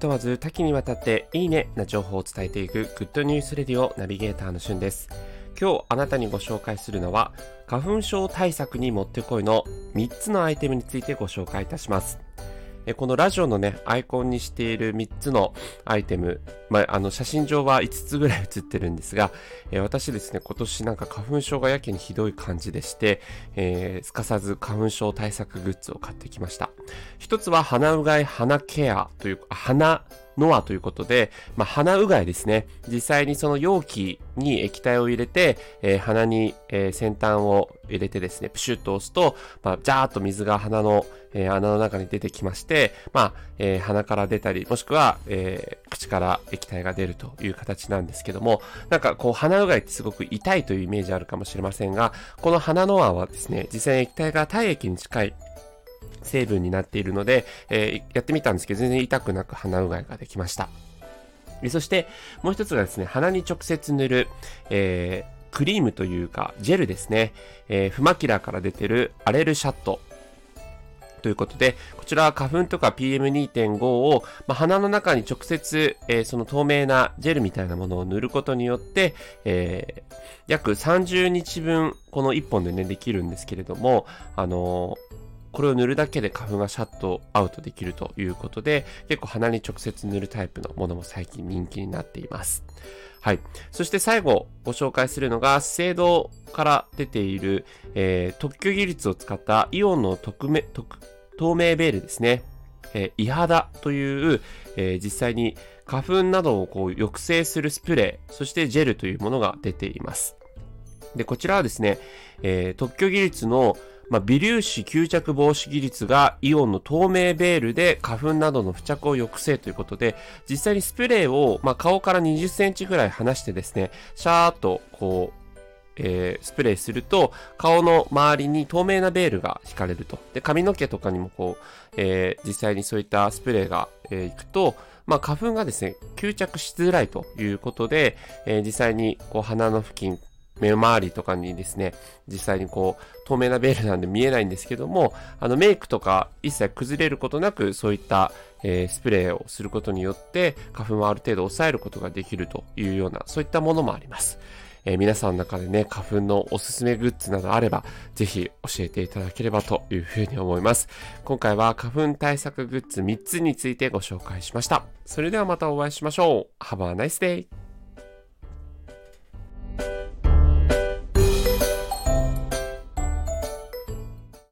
問わず多岐にわたっていいねな情報を伝えていくグッドニュースレディオナビゲーターのしゅんです。今日あなたにご紹介するのは花粉症対策にもってこいの3つのアイテムについてご紹介いたします。このラジオのね、アイコンにしている3つのアイテム、まあ、あの、写真上は5つぐらい写ってるんですが、え私ですね、今年なんか花粉症がやけにひどい感じでして、えー、すかさず花粉症対策グッズを買ってきました。一つは鼻うがい鼻ケアという、鼻ノアということで、まあ、鼻うがいですね。実際にその容器に液体を入れて、えー、鼻に、えー、先端を入れてですね、プシュッと押すと、まあ、ジャーッと水が鼻の、えー、穴の中に出てきまして、まあ、え鼻から出たり、もしくは、え口から液体が出るという形なんですけども、なんかこう鼻うがいってすごく痛いというイメージあるかもしれませんが、この鼻のアはですね、実際に液体が体液に近い成分になっているので、えー、やってみたんですけど、全然痛くなく鼻うがいができました。そして、もう一つがですね、鼻に直接塗る、えー、クリームというか、ジェルですね。えー、フマキラから出てるアレルシャットということで、こちらは花粉とか PM2.5 を、まあ、鼻の中に直接、えー、その透明なジェルみたいなものを塗ることによって、えー、約30日分、この1本でね、できるんですけれども、あのーこれを塗るだけで花粉がシャットアウトできるということで、結構鼻に直接塗るタイプのものも最近人気になっています。はい。そして最後ご紹介するのが、資生堂から出ている、えー、特許技術を使ったイオンの特め特透明ベールですね。えー、イハダという、えー、実際に花粉などをこう抑制するスプレー、そしてジェルというものが出ています。で、こちらはですね、えー、特許技術のまあ、微粒子吸着防止技術がイオンの透明ベールで花粉などの付着を抑制ということで、実際にスプレーを、まあ、顔から20センチぐらい離してですね、シャーっとこう、えー、スプレーすると、顔の周りに透明なベールが引かれると。で、髪の毛とかにもこう、えー、実際にそういったスプレーが、えー、いくと、まあ、花粉がですね、吸着しづらいということで、え、実際にこう鼻の付近、目周りとかにですね、実際にこう、透明なベールなんで見えないんですけども、あのメイクとか一切崩れることなく、そういった、えー、スプレーをすることによって、花粉をある程度抑えることができるというような、そういったものもあります。えー、皆さんの中でね、花粉のおすすめグッズなどあれば、ぜひ教えていただければというふうに思います。今回は花粉対策グッズ3つについてご紹介しました。それではまたお会いしましょう。Have a nice day!